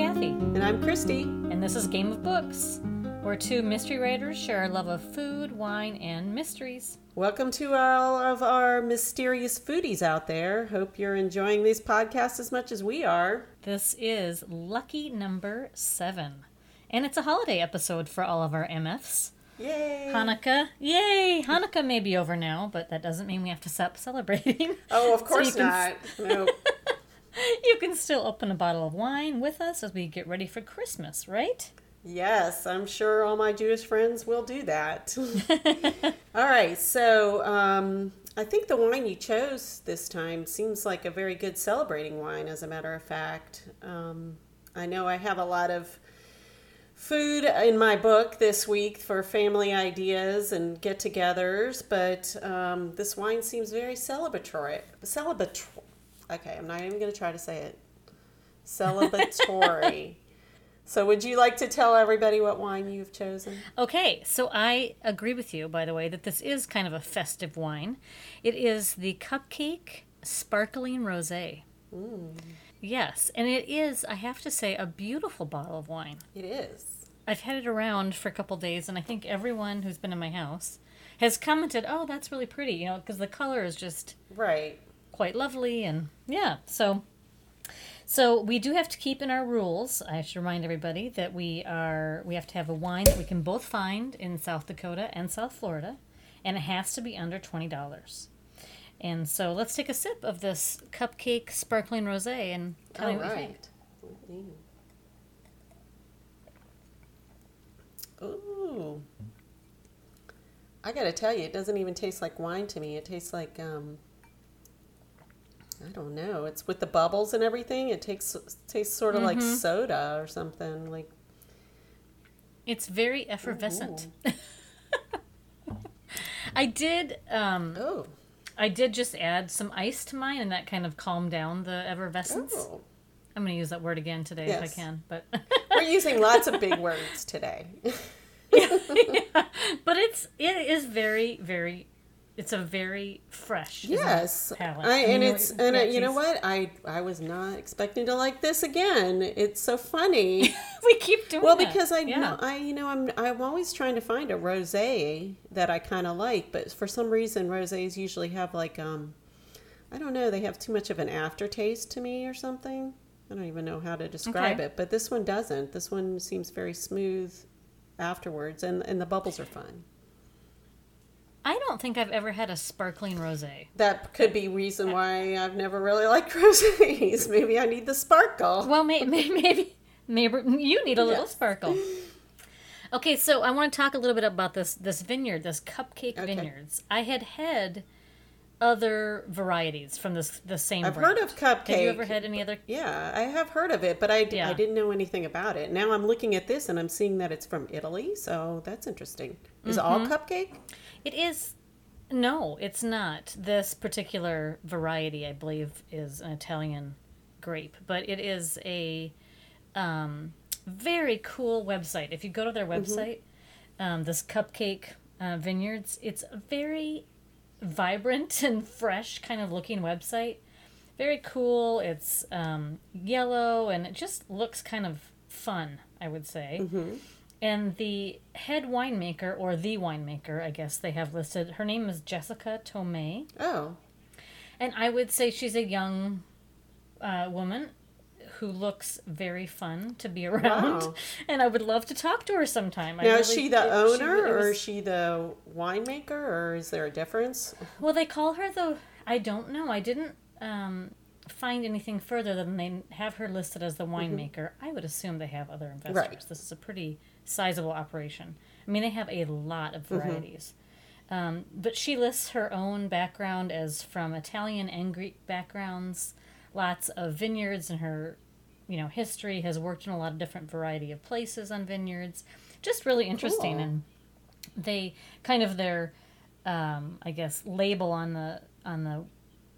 Kathy, And I'm Christy. and this is Game of Books, where two mystery writers share our love of food, wine, and mysteries. Welcome to all of our mysterious foodies out there. Hope you're enjoying these podcasts as much as we are. This is lucky number seven, and it's a holiday episode for all of our MFs. Yay! Hanukkah, yay! Hanukkah may be over now, but that doesn't mean we have to stop celebrating. Oh, of So course can not. No. You can still open a bottle of wine with us as we get ready for Christmas, right? yes, I'm sure all my Jewish friends will do that. all right, so um, I think the wine you chose this time seems like a very good celebrating wine, as a matter of fact. Um, I know I have a lot of food in my book this week for family ideas and get togethers, but um, this wine seems very celebratory. Celebratory. Okay, I'm not even going to try to say it. Celebratory. so, would you like to tell everybody what wine you've chosen? Okay, so I agree with you, by the way, that this is kind of a festive wine. It is the Cupcake Sparkling Rosé. Yes, and it is, I have to say, a beautiful bottle of wine. It is. I've had it around for a couple days, and I think everyone who's been in my house has commented, "Oh, that's really pretty," you know, because the color is just Right. Quite lovely, and yeah. So, so we do have to keep in our rules. I should remind everybody that we are we have to have a wine that we can both find in South Dakota and South Florida, and it has to be under twenty dollars. And so, let's take a sip of this cupcake sparkling rosé and tell me All what you think. Ooh. I gotta tell you, it doesn't even taste like wine to me. It tastes like um I don't know. It's with the bubbles and everything. It takes tastes sort of like soda or something. Like It's very effervescent. I did um oh, I did just add some ice to mine and that kind of calmed down the effervescence. oh. I'm going to use that word again today if I can, but We're using lots of big words today. but it's it is very very it's a very fresh Yes. I, and you know, it's and you know what I I was not expecting to like this again. It's so funny. we keep doing it. Well, that. because I yeah. know I you know I'm I'm always trying to find a rosé that I kind of like, but for some reason rosés usually have like um I don't know, they have too much of an aftertaste to me or something. I don't even know how to describe Okay. it, but this one doesn't. This one seems very smooth afterwards and and the bubbles are fun. I don't think I've ever had a sparkling rosé. That could be reason why I've never really liked rosés. Maybe I need the sparkle. Well, may, may, maybe maybe you need a little Yes. sparkle. Okay, so I want to talk a little bit about this this vineyard, this cupcake Okay. vineyards. I had had other varieties from this the same. I've brand. heard of cupcake. Have you ever had any other? Yeah, I have heard of it, but I, d- Yeah. I didn't know anything about it. Now I'm looking at this and I'm seeing that it's from Italy, so that's interesting. Is it Mm-hmm. all cupcake? It is. No, it's not. This particular variety, I believe, is an Italian grape, but it is a um, very cool website. If you go to their website, um, this Cupcake uh, Vineyards, it's a very vibrant and fresh kind of looking website. Very cool. It's um, yellow and it just looks kind of fun, I would say. And the head winemaker, or the winemaker, I guess they have listed, her name is Jessica Tomei. Oh, And I would say she's a young uh, woman who looks very fun to be around. Wow. And I would love to talk to her sometime. I now is she the it- owner it or is she the winemaker, or is there a difference? Well, they call her the. I don't know. I didn't um, find anything further than they have her listed as the winemaker. I would assume they have other investors. Mm-hmm. Right. This is a pretty sizable operation. I mean, they have a lot of Mm-hmm. varieties. Um, but she lists her own background as from Italian and Greek backgrounds, lots of vineyards in her, you know, history. Has worked in a lot of different variety of places on vineyards. Just really interesting, Cool. and they kind of their, um, I guess, label on the on the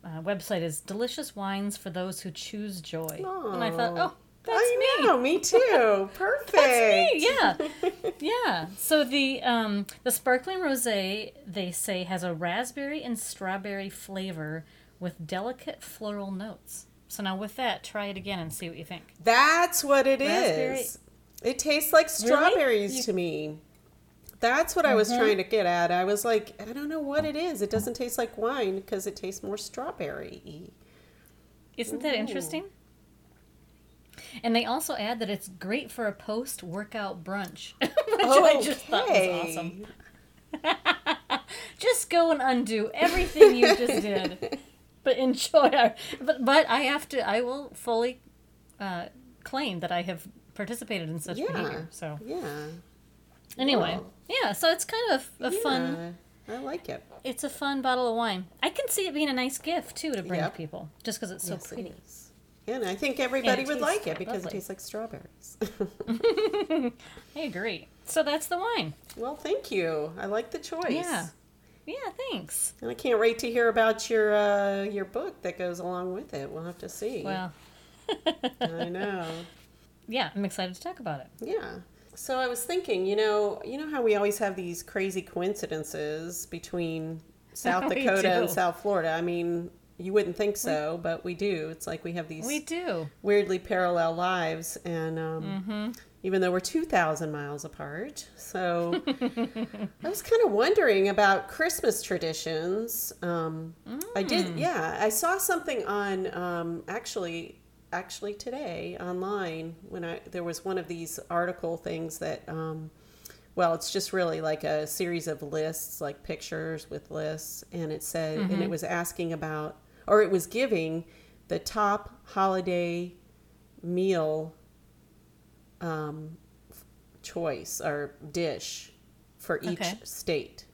uh, website is delicious wines for those who choose joy. And I thought, Oh. That's I me. know, me too. Perfect. That's me. Yeah, yeah. So the um, the sparkling rosé they say has a raspberry and strawberry flavor with delicate floral notes. So now with that, try it again and see what you think. That's what it is. Raspberry- It tastes like strawberries You- to me. That's what I was Mhm. trying to get at. I was like, I don't know what it is. It doesn't taste like wine because it tastes more strawberry. Isn't that Ooh. interesting? And they also add that it's great for a post workout brunch, which I just thought was awesome. Just go and undo everything you just did, but enjoy our. But but I have to. I will fully uh, claim that I have participated in such Yeah. behavior. So Yeah. anyway, Wow. yeah. So it's kind of a fun. Yeah, I like it. It's a fun bottle of wine. I can see it being a nice gift too to bring Yep. to people, just because it's so Yes, pretty. And I think everybody would tastes like it because lovely. it tastes like strawberries. I agree. So that's the wine. well, thank you. I like the choice. Yeah. Yeah. Thanks. And I can't wait to hear about your uh, your book that goes along with it. We'll have to see. Well, I know. yeah, I'm excited to talk about it. Yeah. So I was thinking, you know, you know how we always have these crazy coincidences between South Dakota and. South Florida. I mean, you wouldn't think so, but we do. It's like we have these We do. weirdly parallel lives, and um, Mm-hmm. even though we're two thousand miles apart. So I was kind of wondering about Christmas traditions. Um, I Mm. did, yeah. I saw something on um, actually actually today online when I there was one of these article things that. Um, well, it's just really like a series of lists, like pictures with lists, and it said, and it was asking about, or it was giving the top holiday meal um, choice or dish for each Okay. state.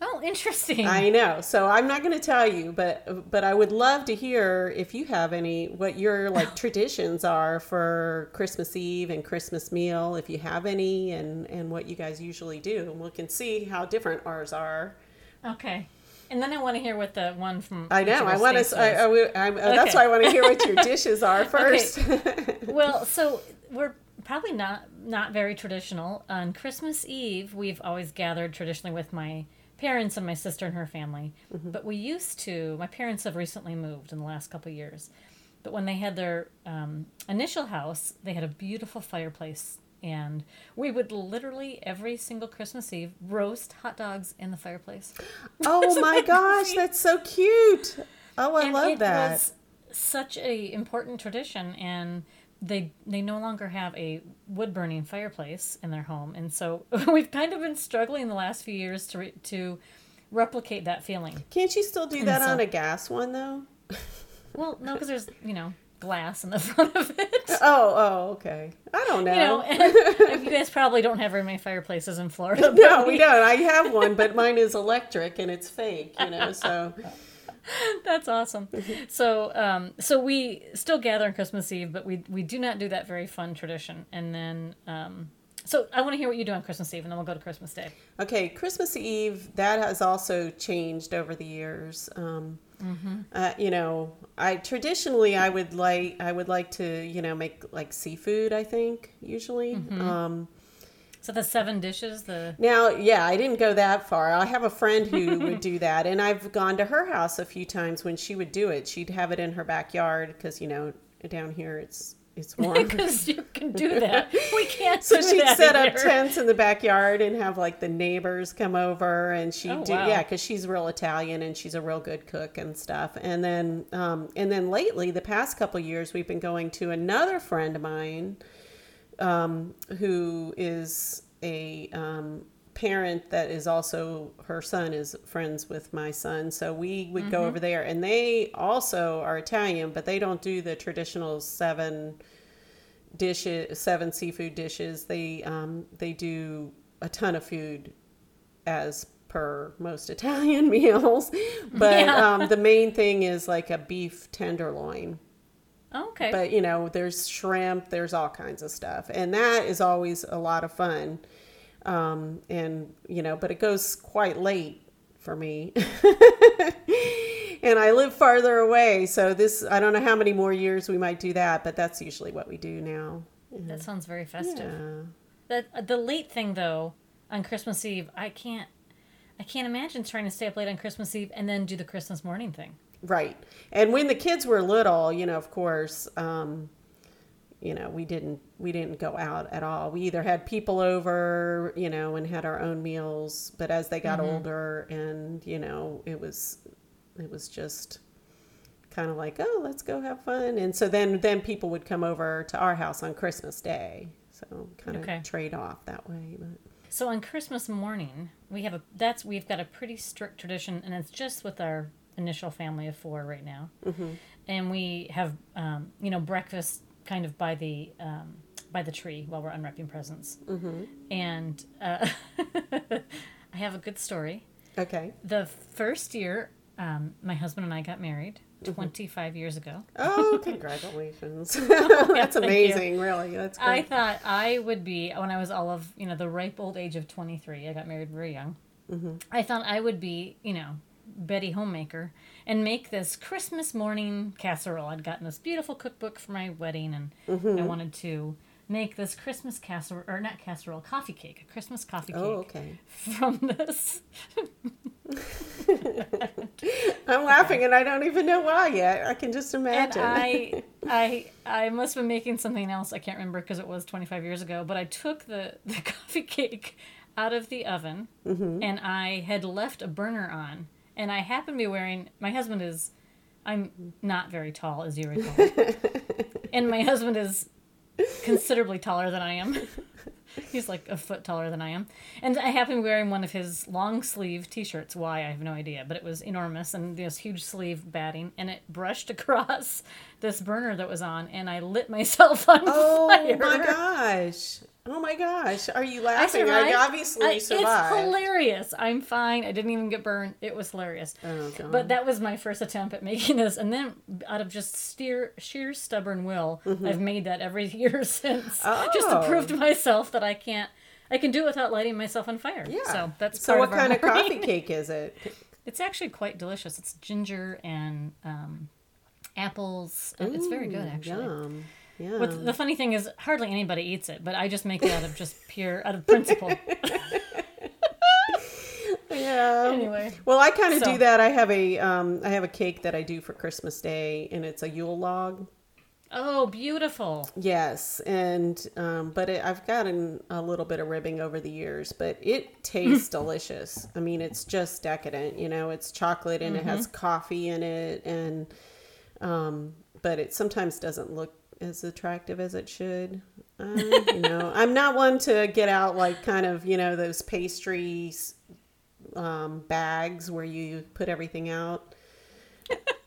Oh, interesting. I know. So I'm not going to tell you, but but I would love to hear if you have any what your like traditions are for Christmas Eve and Christmas meal, if you have any, and and what you guys usually do, and we can see how different ours are. okay. And then I want to hear what the one from. I know. I want to. I. I, would- I'm, uh, That's why I want to hear what your dishes are first. well, so we're probably not not very traditional. On Christmas Eve, we've always gathered traditionally with my parents and my sister and her family. Mm-hmm. But we used to. My parents have recently moved in the last couple of years. But when they had their um, initial house, they had a beautiful fireplace. And we would literally every single Christmas Eve roast hot dogs in the fireplace. oh my gosh, that's so cute. Oh, I and love it that. was such a important tradition and they they no longer have a wood burning fireplace in their home and so we've kind of been struggling the last few years to re- to replicate that feeling Can't you still do that so- on a gas one though? well no because there's you know glass in the front of it Oh, oh, okay. I don't know. you know you guys probably don't have very many fireplaces in florida no, we don't. I have one, but mine is electric and it's fake, you know. So That's awesome. So, um, so we still gather on Christmas Eve, but we we do not do that very fun tradition. And then, um, so I want to hear what you do on Christmas Eve, and then we'll go to Christmas Day. Okay, Christmas Eve that has also changed over the years. Um, uh, you know, I traditionally I would like I would like to you know make like seafood. I think usually. Um, So the seven dishes, the now, yeah, I didn't go that far. I have a friend who would do that, and I've gone to her house a few times when she would do it. She'd have it in her backyard because you know down here it's it's warm. because you can do that. We can't. So she'd set up tents in the backyard and have like the neighbors come over, and she'd Oh, do wow. yeah, because she's real Italian and she's a real good cook and stuff. And then um, and then lately, the past couple years, we've been going to another friend of mine, um, who is a um, parent that is also her son is friends with my son. So we would Mm-hmm. go over there, and they also are Italian, but they don't do the traditional seven dishes, seven seafood dishes. They um, they do a ton of food as per most Italian meals, but Yeah. um, the main thing is like a beef tenderloin. Okay. But you know, there's shrimp, there's all kinds of stuff, and that is always a lot of fun. Um, and you know, but it goes quite late for me. and I live farther away, so this I don't know how many more years we might do that, but that's usually what we do now. that sounds very festive. Yeah. That the late thing though on Christmas Eve, I can't. I can't imagine trying to stay up late on Christmas Eve and then do the Christmas morning thing. Right. And when the kids were little, you know, of course, um, you know, we didn't we didn't go out at all. We either had people over, you know, and had our own meals, but as they got older and, you know, it was it was just kind of like, "Oh, let's go have fun." And so then then people would come over to our house on Christmas Day. So kind of Okay. trade off that way, but So on Christmas morning, we have a that's we've got a pretty strict tradition, and it's just with our initial family of four right now, mm-hmm. and we have um, you know breakfast kind of by the um, by the tree while we're unwrapping presents, mm-hmm. and uh, I have a good story. okay. The first year, um, my husband and I got married 25 years ago. Oh, congratulations. That's you. amazing, really. That's great. I thought I would be when I was all of you know the ripe old age of twenty three. I got married very young. I thought I would be you know Betty homemaker and make this Christmas morning casserole. I'd gotten this beautiful cookbook for my wedding, and I mm-hmm. wanted to make this Christmas casserole or not casserole coffee cake, a Christmas coffee oh, cake Oh, okay. from this. I'm laughing and I don't even know why yet. I can just And imagine. I, I, I must have been making something else. I can't remember because it was 25 years ago. But I took the, the coffee cake out of the oven, mm-hmm. and I had left a burner on. And I happen to be wearing. My husband is. I'm not very tall, as you recall, and my husband is considerably taller than I am. He's like a foot taller than I am. And I happened to be wearing one of his long sleeve t shirts. Why, I have no idea. But it was enormous and this huge sleeve batting. And it brushed across this burner that was on. And I lit myself on oh fire. my gosh. Oh my gosh. Are you laughing? I survived. obviously I- survived. It's hilarious. I'm fine. I didn't even get burned. It was hilarious. Oh, God. But that was my first attempt at making this, and then out of just sheer, sheer stubborn will, I've made that every year since, just to Mm-hmm. Oh. prove to myself that I can't, I can do it without lighting myself on fire. yeah. So that's So what of kind of coffee cake is it? It's actually quite delicious. It's ginger and um, apples. and it's very good, actually. Yum. Yeah. But the funny thing is, hardly anybody eats it, but I just make it out of just pure, out of principle. yeah. anyway. Well, I kind of So- do that. I have a um, I have a cake that I do for Christmas Day, and it's a Yule log. Oh, beautiful. Yes, and um, but it, I've gotten a little bit of ribbing over the years, but it tastes delicious. I mean, it's just decadent. You know, it's chocolate and it has coffee in it, and um, but it sometimes doesn't look as attractive as it should. Uh, you know, I'm not one to get out like kind of you know those pastries um, bags where you put everything out.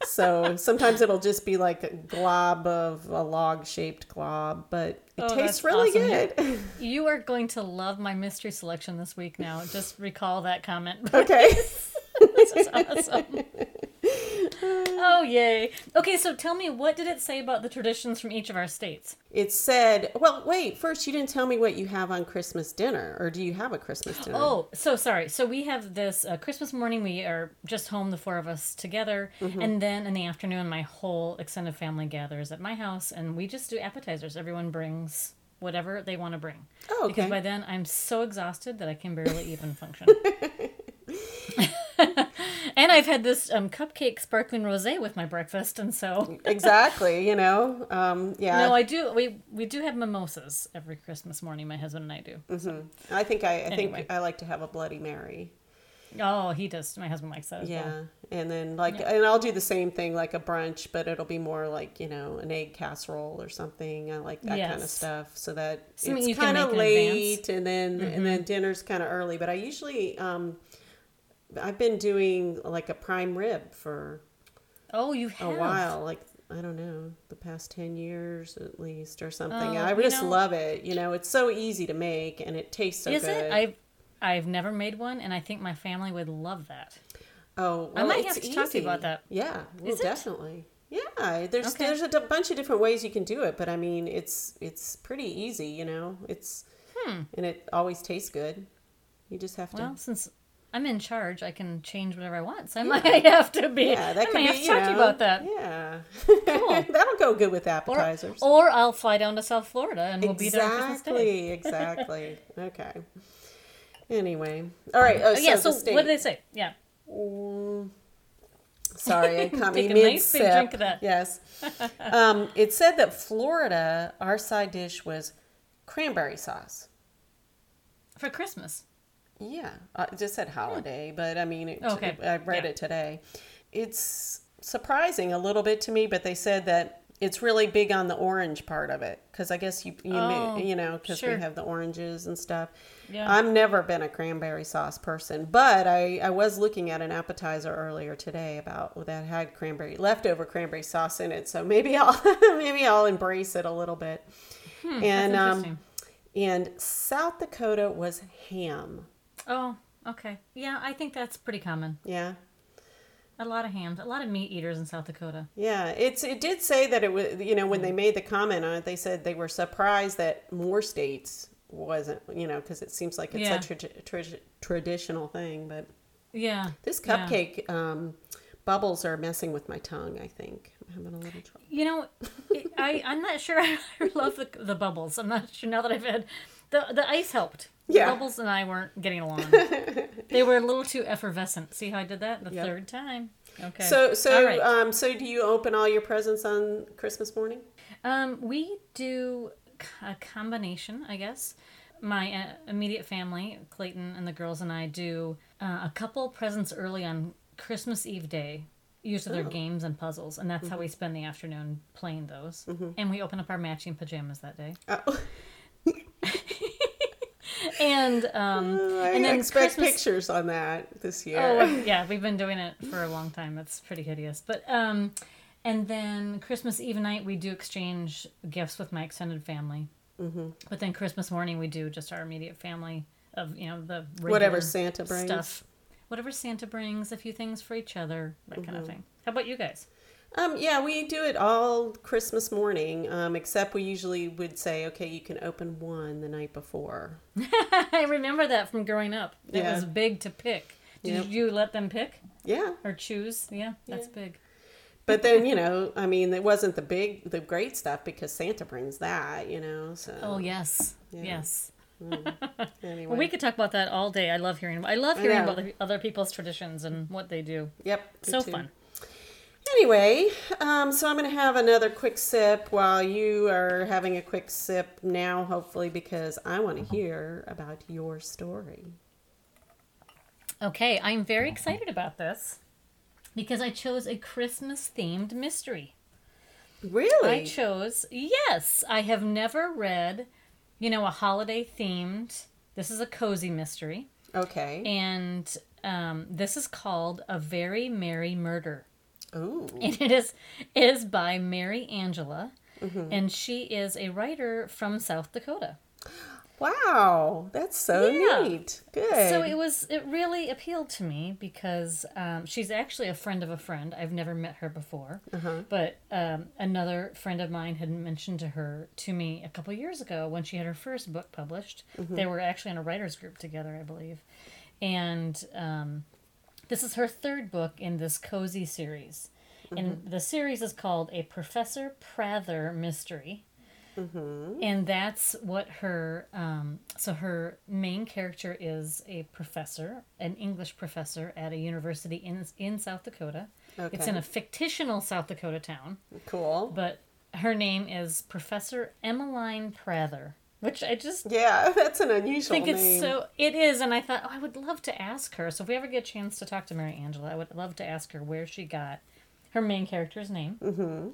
so sometimes it'll just be like a glob of a log shaped glob, but it Oh, tastes really awesome. good. You are going to love my mystery selection this week now. Just recall that comment. okay. this is awesome. oh, yay. Okay, so tell me, what did it say about the traditions from each of our states? It said, well, wait, first you didn't tell me what you have on Christmas dinner, or do you have a Christmas dinner? Oh, so sorry. So we have this uh, Christmas morning. We are just home, the four of us together, Mm-hmm. and then in the afternoon, my whole extended family gathers at my house, and we just do appetizers. Everyone brings whatever they want to bring. Oh, okay. Because by then, I'm so exhausted that I can barely even function. and I've had this um, cupcake sparkling rosé with my breakfast, and so exactly, you know, um, yeah. no, I do. We we do have mimosas every Christmas morning. My husband and I do. I think I, I Anyway. think I like to have a Bloody Mary. Oh, he does. My husband likes that as Yeah, well. and then like, and I'll do the same thing like a brunch, but it'll be more like you know an egg casserole or something. I like that kind of stuff, so that Something it's kind of make in advance. Mm-hmm. late, and then and then dinner's kind of early. But I usually, um, I've been doing like a prime rib for Oh, you have. a while, like. I don't know, the past 10 years at least or something. Oh, I just know- love it. You know, it's so easy to make and it tastes so Is good. it? I've I've never made one, and I think my family would love that. Oh, I well, might it's have to talk to you about that. Yeah, well, definitely. Yeah, there's Okay. there's a d- bunch of different ways you can do it, but I mean, it's it's pretty easy, you know. It's Hmm. and it always tastes good. You just have to. Well, since I'm in charge, I can change whatever I want. So I might have to be. yeah, that I could might be. have to talk know, to you about that. Yeah, Cool. that'll go good with appetizers. or I'll fly down to South Florida and we'll be there on Christmas Day. exactly, exactly. Okay. Anyway, all right. Oh, Oh, yeah. so, So what did they say? Yeah. Mm, Sorry, it caught me mid nice big drink of that. Yes. um, it said that Florida, our side dish was cranberry sauce. For Christmas. Yeah, uh, it just said holiday, but I mean, it, Hmm. Okay. I read Yeah. it today. It's surprising a little bit to me, but they said that it's really big on the orange part of it because I guess you you, Oh, you know because sure. we have the oranges and stuff. Yeah. I've never been a cranberry sauce person, but I, I was looking at an appetizer earlier today about that had cranberry leftover cranberry sauce in it, so maybe I'll maybe I'll embrace it a little bit. Hmm, and um, and South Dakota was ham. Oh, okay. Yeah, I think that's pretty common. Yeah. A lot of hams, a lot of meat eaters in South Dakota. Yeah, it's it did say that it was you know when they made the comment on it, they said they were surprised that more states wasn't you know because it seems like it's Yeah. such a tra- tra- traditional thing. But Yeah. this yeah. cupcake um, bubbles are messing with my tongue. I think I'm having a little trouble. You know, I I'm not sure I love the the bubbles. I'm not sure now that I've had the the ice helped. Yeah. bubbles and I weren't getting along. they were a little too effervescent. See how I did that the Yep. third time? Okay. So so right. um so do you open all your presents on Christmas morning? Um, we do a combination, I guess. My uh, immediate family, Clayton and the girls and I, do uh, a couple presents early on Christmas Eve day. Usually they're Oh. games and puzzles, and that's how we spend the afternoon playing those. And we open up our matching pajamas that day. Oh, And um, I and then expect Christmas. pictures on that this year. Oh yeah, we've been doing it for a long time. It's pretty hideous. But um, and then Christmas Eve night we do exchange gifts with my extended family. Mm-hmm. But then Christmas morning we do just our immediate family of you know the Whatever Santa brings. stuff, whatever Santa brings, a few things for each other, that kind of thing. How about you guys? Um, yeah, we do it all Christmas morning, um, except we usually would say, okay, you can open one the night before. I remember that from growing up. It Yeah. was big to pick. Did Yep. you let them pick Yeah. or choose? Yeah, that's big. But then, you know, I mean, it wasn't the big, the great stuff because Santa brings that, you know, so. Oh yes, Yeah. yes. Anyway. Well, we could talk about that all day. I love hearing. I love hearing know. about other people's traditions and what they do. Yep. So too. fun. Anyway, um, so I'm going to have another quick sip while you are having a quick sip now, hopefully, because I want to hear about your story. Okay, I'm very excited about this because I chose a Christmas themed mystery. Really? I chose yes. I have never read, you know, a holiday themed. This is a cozy mystery, okay. and um, this is called A Very Merry Murder. Ooh. and it is is by Mary Angela, and she is a writer from South Dakota. Wow. That's so Yeah. neat. Good. So it was it really appealed to me because um, she's actually a friend of a friend. I've never met her before, Uh-huh. but um, another friend of mine had mentioned to her to me a couple years ago when she had her first book published. Mm-hmm. They were actually in a writers group together, I believe, and um, this is her third book in this cozy series. And the series is called A Professor Prather Mystery. And that's what her, um, so her main character is a professor, an English professor at a university in, in South Dakota. Okay. It's in a fictional South Dakota town, cool. but her name is Professor Emmeline Prather, which I just Yeah, that's an unusual think it's name. so it is and i thought oh, i would love to ask her so if we ever get a chance to talk to mary angela i would love to ask her where she got her main character's name mm-hmm.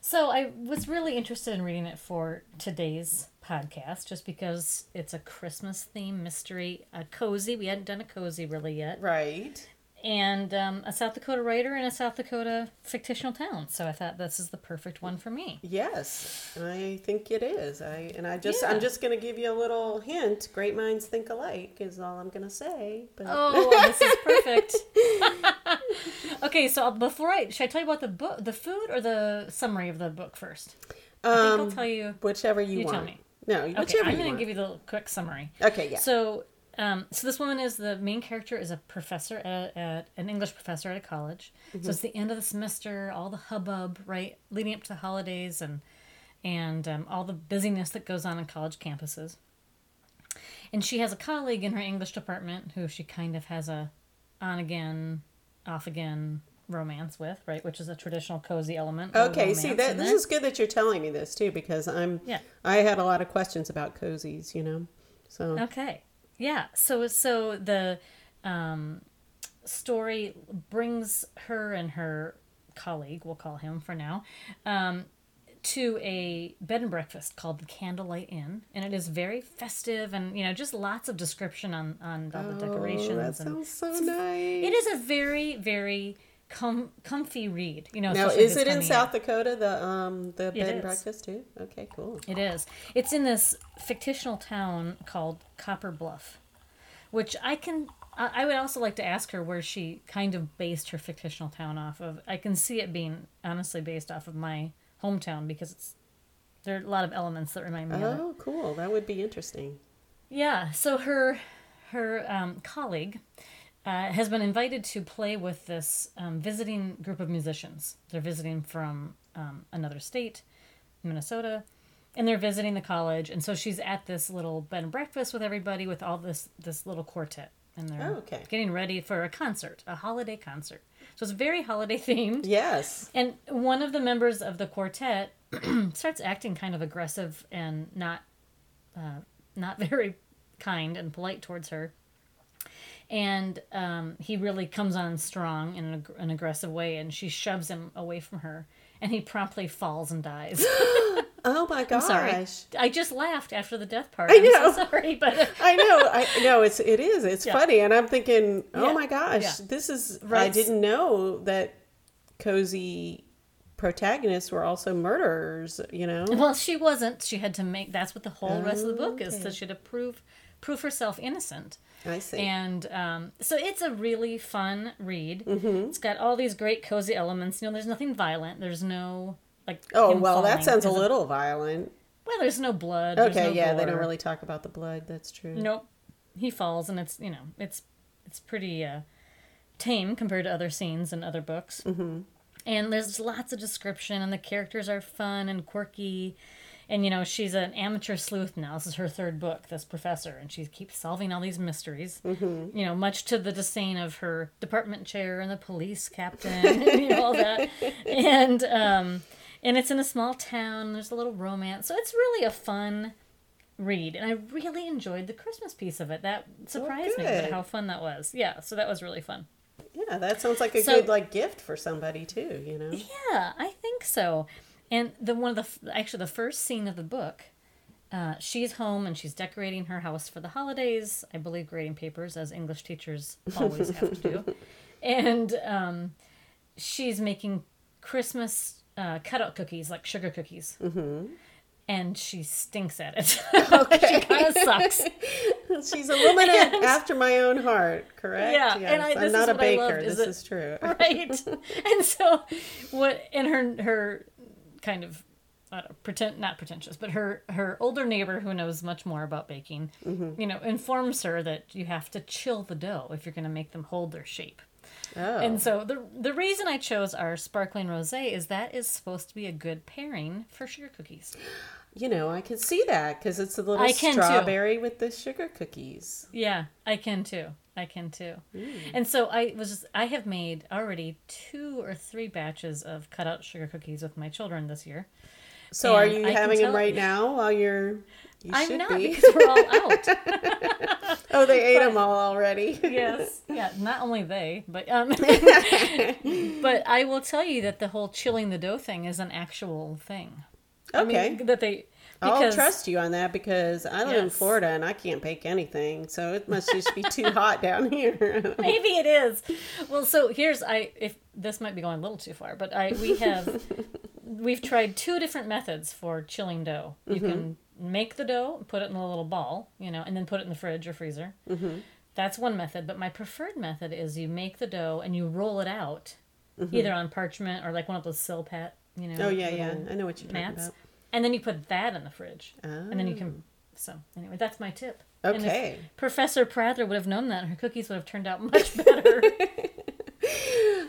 so i was really interested in reading it for today's podcast just because it's a christmas theme mystery a cozy we hadn't done a cozy really yet Right. And um, a south dakota writer in a south dakota fictional town so i thought this is the perfect one for me Yes, I think it is. I and I just Yeah. I'm just going to give you a little hint. Great minds think alike is all I'm going to say. But Oh, this is perfect. okay, so before I should I tell you about the book, the food, or the summary of the book first? I think I'll um, tell you. whichever you, You tell want. me. No, Okay, whichever I'm going to give you the quick summary. Okay, yeah. So, um, so this woman is the main character is a professor at, at an English professor at a college. Mm-hmm. So it's the end of the semester, all the hubbub, right, leading up to the holidays, and and um, all the busyness that goes on in college campuses. And she has a colleague in her English department who she kind of has a on again, off again romance with, right? Which is a traditional cozy element. Okay, see that this is good that you're telling me this too because I'm Yeah. I had a lot of questions about cozies, you know. So Okay. Yeah. So so the um, story brings her and her colleague, we'll call him for now, um, to a bed and breakfast called the Candlelight Inn, and it is very festive and you know just lots of description on on all the decorations. Oh, that and sounds so nice. it is a very very com- comfy read. You know, Now, is it in South year. Dakota the um the bed and breakfast too? Okay, cool. It is. It's in this fictional town called Copper Bluff, which I can. I would also like to ask her where she kind of based her fictional town off of. I can see it being honestly based off of my hometown because it's there are a lot of elements that remind me of it. Oh, cool. That would be interesting. Yeah. So her her um, colleague uh, has been invited to play with this um, visiting group of musicians. They're visiting from um, another state, Minnesota, and they're visiting the college. And so she's at this little bed and breakfast with everybody with all this this little quartet, and they're Oh, okay. getting ready for a concert, a holiday concert. So it's very holiday themed. Yes. And one of the members of the quartet starts acting kind of aggressive and not uh, not very kind and polite towards her. And um, he really comes on strong in an, an aggressive way, and she shoves him away from her, and he promptly falls and dies. Oh my gosh. sorry, I just laughed after the death part. I know. so sorry, but I know. I know it's it is. It's Yeah. funny, and I'm thinking, oh Yeah. my gosh, Yeah. this is. I didn't know that cozy protagonists were also murderers. You know. well, she wasn't. She had to make. That's what the whole rest of the book is. Okay. So she had to prove prove herself innocent. I see. And um, so it's a really fun read. Mm-hmm. It's got all these great cozy elements. You know, there's nothing violent. There's no like. oh well, that falling. sounds a There's little violent. Well, there's no blood. there's Okay, no yeah, they don't really talk about the blood. That's true. Nope. He falls, and it's you know it's it's pretty uh, tame compared to other scenes in other books. Mm-hmm. And there's lots of description, and the characters are fun and quirky. And you know she's an amateur sleuth now. This is her third book. This professor, and she keeps solving all these mysteries. Mm-hmm. You know, much to the disdain of her department chair and the police captain, and you know, all that. And um, and it's in a small town. There's a little romance, so it's really a fun read and i really enjoyed the christmas piece of it that surprised me at how fun that was yeah so that was really fun Yeah, that sounds like a So- good like gift for somebody too. You know. yeah i think so and the one of the actually the first scene of the book uh, she's home and she's decorating her house for the holidays i believe grading papers as english teachers always have to do and um, she's making christmas uh, cutout cookies like sugar cookies mm-hmm. and she stinks at it she kind of sucks She's a woman after my own heart, correct? Yeah, Yes. and I- I'm not a baker. loved, is this that- is true. right and so what and her her kind of I don't know, pretend not pretentious but her her older neighbor who knows much more about baking Mm-hmm. you know informs her that you have to chill the dough if you're going to make them hold their shape Oh. and so the the reason i chose our sparkling rosé is that is supposed to be a good pairing for sugar cookies You know, I can see that because it's a little can too. strawberry with the sugar cookies. Yeah, I can too. I can too. Mm. And so I was just, I have made already two or three batches of cut out sugar cookies with my children this year. So, are you I having them right now while you're? You I'm not be. because we're all out. oh, they ate them all already. yes. Yeah, not only they, but um but I will tell you that the whole chilling the dough thing is an actual thing. I Okay. mean, that they I'll trust you on that because I live in Florida and I can't bake anything, so it must just be too hot down here. maybe it is. Well, so here's I if this might be going a little too far, but I we have we've tried two different methods for chilling dough. You can make the dough, put it in a little ball, you know, and then put it in the fridge or freezer. Mm-hmm. That's one method, but my preferred method is you make the dough and you roll it out, either on parchment or like one of those silpat, you know. oh yeah, yeah, I know what you're talking about. And then you put that in the fridge, and then you can. Oh. So anyway, that's my tip. Okay. Professor Prather would have known that. And her cookies would have turned out much better.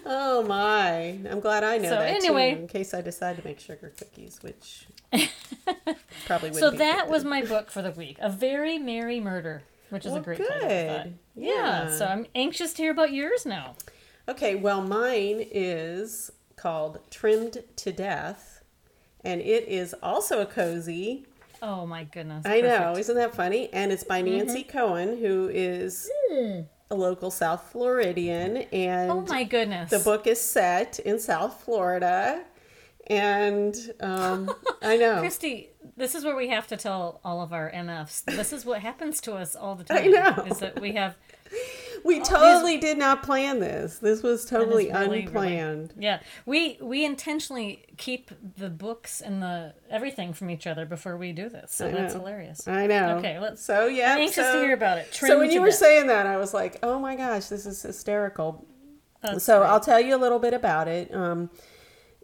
Oh my! I'm glad I know So that anyway- too, in case I decide to make sugar cookies, which probably would. so that was my book for the week. A Very Merry Murder, which is well, a great good. title. Thought. Yeah. So I'm anxious to hear about yours now. Okay, well, mine is called Trimmed to Death, and it is also a cozy. Oh my goodness. I know, isn't that funny? And it's by Nancy Cohen, who is a local South Floridian, and Oh my goodness. the book is set in South Florida. And um, I know. Christy, this is where we have to tell all of our MFs. This is what happens to us all the time. I know. Is that we have We totally did not plan this. This was totally really, really- unplanned. yeah. We we intentionally keep the books and the everything from each other before we do this. So that's hilarious. I know. Okay, let's- So yeah, I'm anxious so, to hear about it. so when you were saying that, I was like, "Oh my gosh, this is hysterical." That's so great. I'll tell you a little bit about it. Um,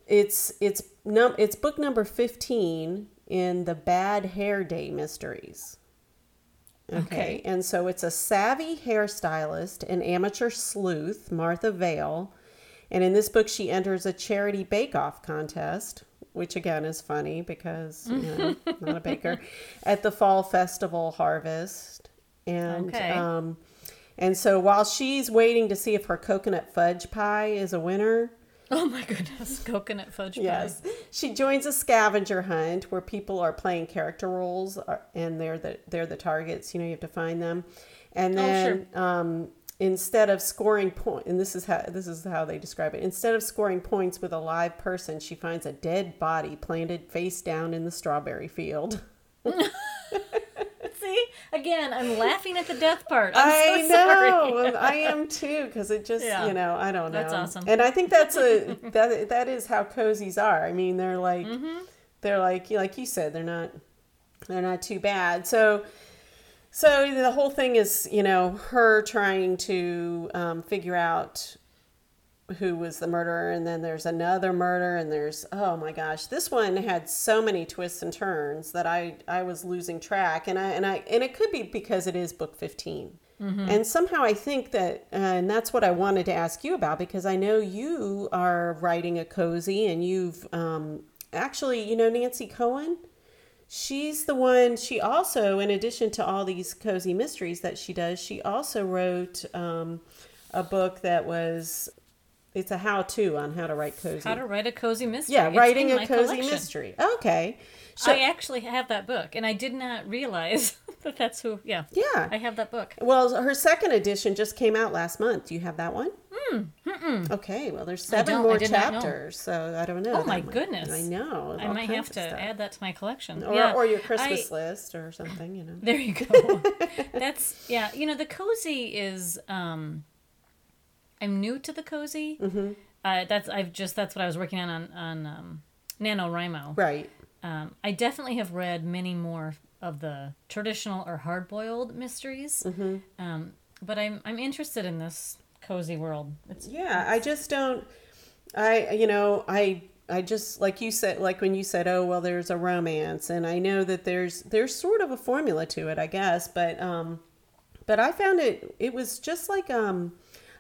it's it's num it's book number fifteen in the Bad Hair Day mysteries. Okay. Okay. and so it's a savvy hairstylist and amateur sleuth, Marla Vail, and in this book she enters a charity bake-off contest, which again is funny because you know not a baker, at the fall festival harvest, and Okay. um, and so while she's waiting to see if her coconut fudge pie is a winner, Oh my goodness. Coconut fudge pie. yes, she joins a scavenger hunt where people are playing character roles, uh, and they're the they're the targets. You know, you have to find them, and Oh, then um, instead of scoring points, point, and this is how this is how they describe it. Instead of scoring points with a live person, she finds a dead body planted face down in the strawberry field. Again, I'm laughing at the death part. I'm I so know. sorry. I am too because it just Yeah. you know I don't know. That's awesome. And I think that's a that that is how cozies are. I mean, they're like Mm-hmm. they're like like you said, they're not they're not too bad. So so the whole thing is you know her trying to um, figure out who was the murderer and then there's another murder and there's oh my gosh this one had so many twists and turns that i i was losing track and i and i and it could be because it is book 15 and somehow i think that uh, and that's what i wanted to ask you about because i know you are writing a cozy and you've um actually you know nancy cohen? She's the one, she also, in addition to all these cozy mysteries that she does, she also wrote um, a book that was, it's a how to on how to write cozy. How to write a cozy mystery. yeah, It's writing a cozy collection. mystery. Okay. So, I actually have that book, and I did not realize that that's who. Yeah, yeah. I have that book. well, her second edition just came out last month. Do you have that one? Okay, well, there's seven more did not know. chapters, so I don't know. Oh, my goodness. I know. I might have to add that to my collection. Or, yeah, or your I- Christmas list or something, you know. There you go. That's yeah. You know, the cozy is. um I'm new to the cozy. Mm-hmm. Uh, that's I've just that's what I was working on on on um, NaNoWriMo. Right. Um, I definitely have read many more of the traditional or hard boiled mysteries. Mm-hmm. Um, but I'm I'm interested in this cozy world. It's Yeah, I just don't. I you know I I just like you said like when you said oh well there's a romance and I know that there's there's sort of a formula to it I guess but um but I found it it was just like um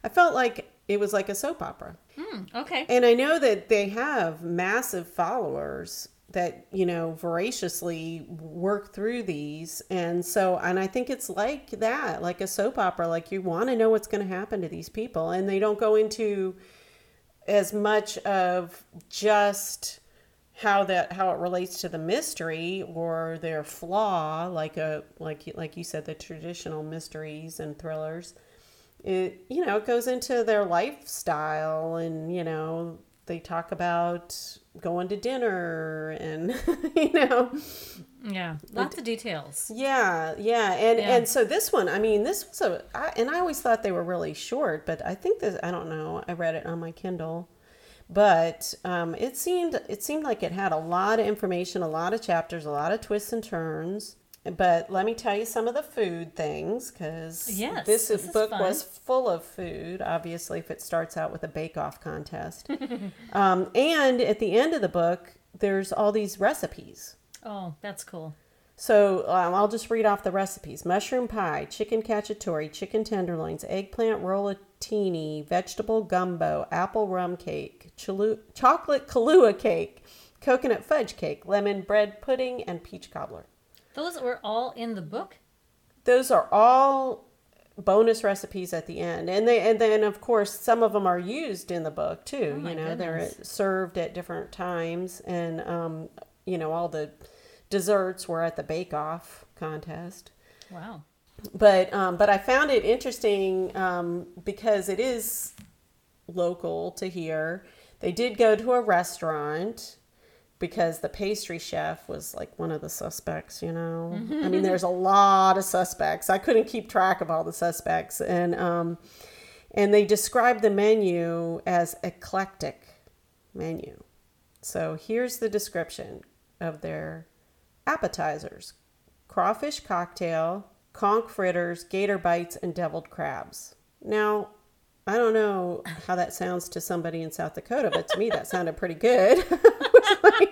I felt like it was like a soap opera hmm, okay. and I know that they have massive followers that, you know, voraciously work through these. And so, and I think it's like that, like a soap opera. Like you want to know what's going to happen to these people. And they don't go into as much of just how that how it relates to the mystery or their flaw like a like you- like you said the traditional mysteries and thrillers it you know it goes into their lifestyle and you know they talk about going to dinner and you know Yeah, lots of details. yeah yeah and Yeah. and so this one i mean this was a I, and i always thought they were really short but i think this i don't know i read it on my kindle but um, it seemed it seemed like it had a lot of information a lot of chapters a lot of twists and turns but let me tell you some of the food things because Yes, this, this book fun. was full of food obviously if it starts out with a bake-off contest um, and at the end of the book there's all these recipes Oh, that's cool. so um, I'll just read off the recipes: mushroom pie, chicken cacciatore, chicken tenderloins, eggplant rollatini, vegetable gumbo, apple rum cake, chalu- chocolate Kahlua cake, coconut fudge cake, lemon bread pudding, and peach cobbler. Those were all in the book. Those are all bonus recipes at the end, and they and then of course some of them are used in the book too. Oh, you know, they're served at different times, and um, you know all the desserts were at the Bake Off contest Wow. but um, but I found it interesting um, because it is local to here. They did go to a restaurant because the pastry chef was like one of the suspects. You know, I mean, there's a lot of suspects. I couldn't keep track of all the suspects, and um, and they described the menu as eclectic menu. So here's the description of their appetizers crawfish cocktail, conch fritters, gator bites, and deviled crabs. Now, I don't know how that sounds to somebody in South Dakota, but to me that sounded pretty good. Oh,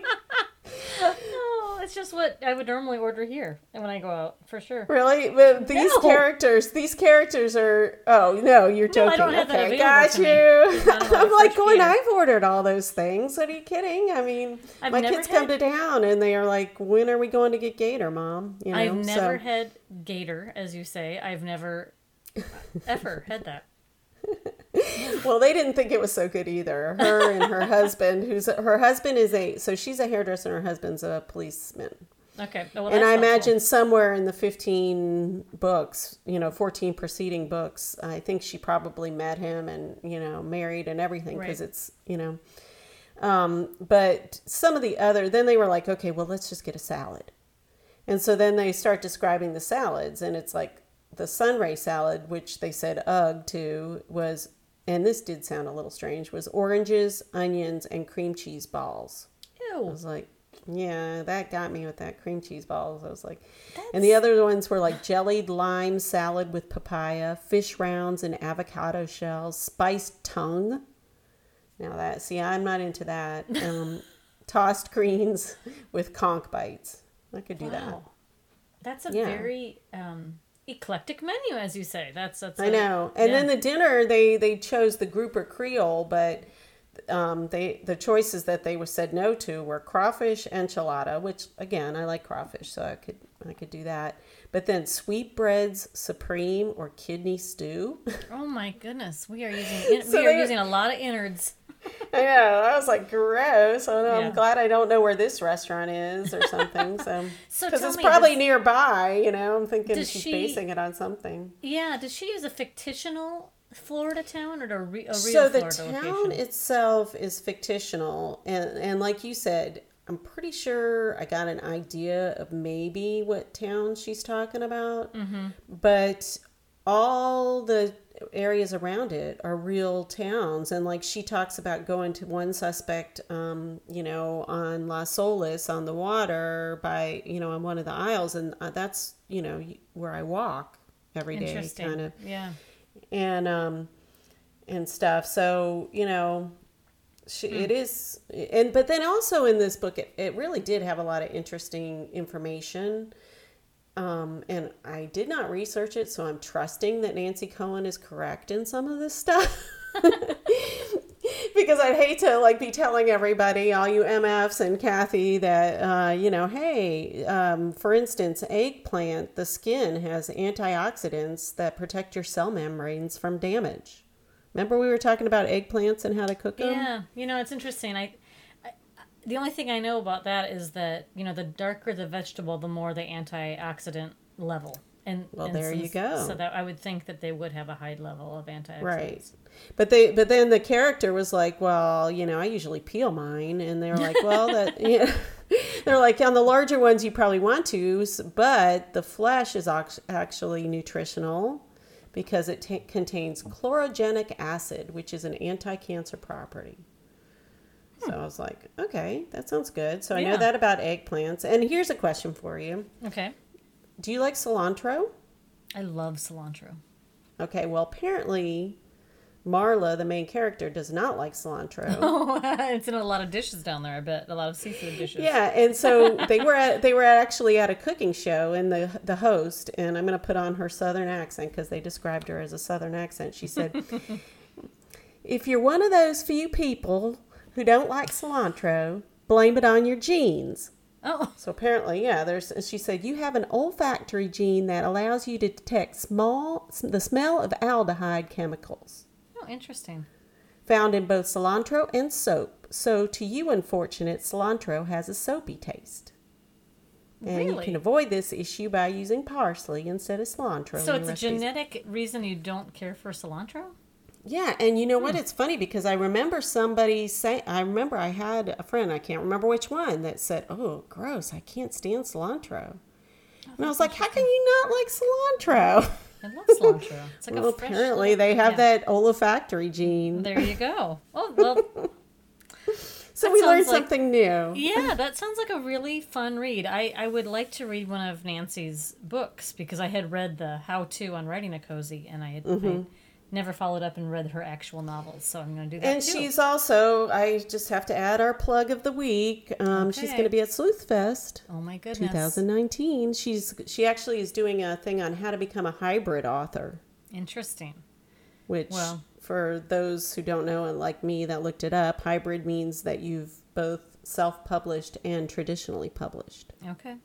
it's just what I would normally order here and when I go out, for sure. really? But these No. characters, these characters are oh no, you're No, I joking. have okay, got you. It's not in my I'm like going, oh, refrigerator. I've ordered all those things. What are you kidding? I mean, I've my kids come to town and they are like, When are we going to get gator, mom? You know, I've never so- had gator, as you say. I've never ever had that. Well, they didn't think it was so good either. Her and her husband, who's her husband is a so she's a hairdresser and her husband's a policeman. Okay. Well, and I helpful. imagine somewhere in the 15 books, you know, 14 preceding books, I think she probably met him and, you know, married and everything because Right. it's, you know. Um, but some of the other, then they were like, okay, well, let's just get a salad. And so then they start describing the salads, and it's like the sunray salad, which they said ugh to, was, and this did sound a little strange, was oranges, onions, and cream cheese balls. Ew. I was like, yeah, that got me with that cream cheese balls. I was like, and the other ones were like jellied lime salad with papaya, fish rounds and avocado shells, spiced tongue. Now that, see, I'm not into that. Um, tossed greens with conch bites. I could do that. Wow. That's a Yeah. very um, eclectic menu, as you say. That's that's. I a- know. And yeah. then the dinner, they they chose the grouper Creole, but um, they the choices that they were said no to were crawfish enchilada, which again I like crawfish, so I could I could do that. But then sweetbreads supreme or kidney stew. Oh my goodness, we are using So we are using a lot of innards. I know. I was like, gross. I know, Yeah. I'm glad I don't know where this restaurant is or something. So, So because tell it's me, probably does- nearby. You know, I'm thinking she's she- basing it on something. Yeah, does she use a fictional Florida town or a, re- a real so the town location? itself is fictional and and like you said i'm pretty sure i got an idea of maybe what town she's talking about Mm-hmm. but all the areas around it are real towns. And like she talks about going to one suspect um you know on Las Olas on the water by you know on one of the isles. And uh, that's you know where i walk every day kind of Yeah. and um and stuff. So you know she, it is and but then also in this book it, it really did have a lot of interesting information um and i did not research it so i'm trusting that nancy cohen is correct in some of this stuff because I'd hate to like be telling everybody, all you MFs and Kathy, that uh, you know, hey, um, for instance, eggplant, the skin has antioxidants that protect your cell membranes from damage. Remember we were talking about eggplants and how to cook them? Yeah, you know it's interesting. I, the only thing I know about that is that you know the darker the vegetable, the more the antioxidant level. And Well, and there you go. So that I would think that they would have a high level of antioxidants. Right. But they but then the character was like, well, you know, I usually peel mine and they were like, well, that you know, they're like on the larger ones you probably want to, but the flesh is ox- actually nutritional because it ta contains chlorogenic acid, which is an anti-cancer property. So hmm. I was like, okay, that sounds good. So I know that about eggplants. And here's a question for you. Okay. Do you like cilantro? I love cilantro. Okay, well, apparently Marla, the main character, does not like cilantro. Oh, it's in a lot of dishes down there. I bet a lot of seafood dishes. Yeah, and so they were at they were actually at a cooking show, and the the host, and I'm going to put on her southern accent because they described her as a southern accent. She said, "If you're one of those few people who don't like cilantro, blame it on your genes. Oh, So apparently, yeah, there's. She said you have an olfactory gene that allows you to detect small the smell of aldehyde chemicals oh, interesting. found in both cilantro and soap. So to you unfortunate, cilantro has a soapy taste. And you can avoid this issue by using parsley instead of cilantro. So it's a recipes. genetic reason you don't care for cilantro? Yeah, and you know what? Hmm. It's funny because I remember somebody say I remember I had a friend, I can't remember which one, that said, "Oh, gross, I can't stand cilantro." And I was like, "How can you not like cilantro?" I love cilantro. It's like well, a fresh apparently they have yeah. that olfactory gene. There you go. Oh well, so we learned like- something new. yeah, that sounds like a really fun read. I, I would like to read one of Nancy's books because I had read the How to on Writing a Cozy, and I had I never followed up and read her actual novels. So I'm going to do that. And too. she's also, I just have to add our plug of the week. Um, She's going to be at Sleuth Fest oh my goodness. 2019. She's she actually is doing a thing on how to become a hybrid author. Interesting. which Well- for those who don't know and like me that looked it up hybrid means that you've both self-published and traditionally published Okay.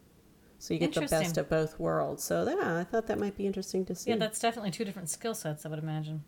So you get the best of both worlds so yeah i thought that might be interesting to see Yeah, that's definitely two different skill sets. I would imagine.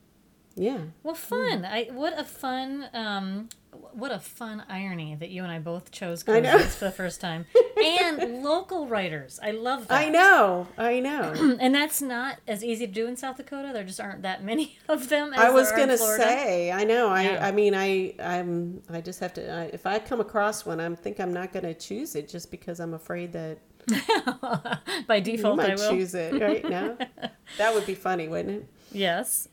yeah Well, fun. I what a fun um what a fun irony that you and I both chose I know. cozies for the first time. and local writers. I love that. i know i know And that's not as easy to do in South Dakota. There just aren't that many of them. As i was in gonna say i know i Yeah. i mean i i'm i just have to I, if i come across one i think i'm not gonna choose it just because i'm afraid that By default, I will. choose it right now that would be funny wouldn't it Yes.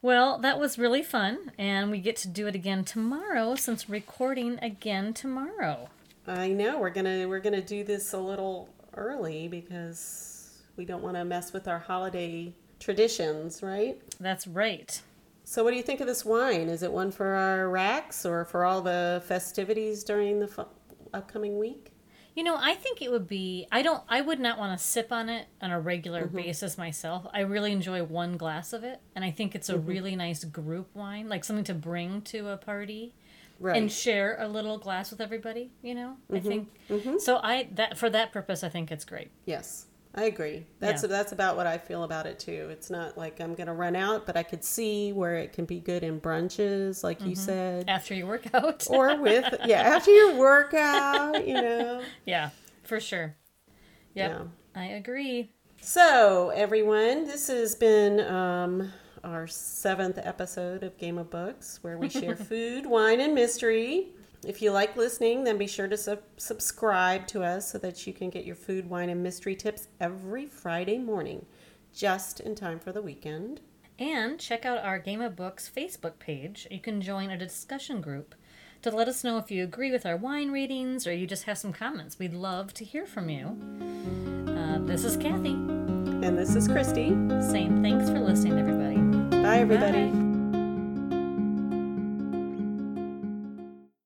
Well, that was really fun, and we get to do it again tomorrow since recording again tomorrow. I know we're gonna we're gonna do this a little early because we don't want to mess with our holiday traditions, right? That's right. So, what do you think of this wine? Is it one for our racks or for all the festivities during the fu- upcoming week? You know, I think it would be. I don't. I would not want to sip on it on a regular Mm-hmm. basis myself. I really enjoy one glass of it, and I think it's a Mm-hmm. really nice group wine, like something to bring to a party Right. and share a little glass with everybody. You know, I Mm-hmm. think. So I that for that purpose, I think it's great. yes, I agree. That's Yeah. that's about what I feel about it too. It's not like I'm gonna run out, but I could see where it can be good in brunches, like Mm-hmm. you said, After you workout, or with yeah after your workout, you know. yeah, for sure. Yep, Yeah. I agree. So, everyone, this has been um, our seventh episode of Game of Books, where we share food, wine, and mystery. If you like listening, then be sure to sub- subscribe to us so that you can get your food, wine, and mystery tips every Friday morning, just in time for the weekend. And check out our Game of Books Facebook page. You can join a discussion group to let us know if you agree with our wine ratings or you just have some comments. We'd love to hear from you. Uh, this is Kathy And this is Christy. Same. thanks for listening, everybody. Bye, everybody. Bye.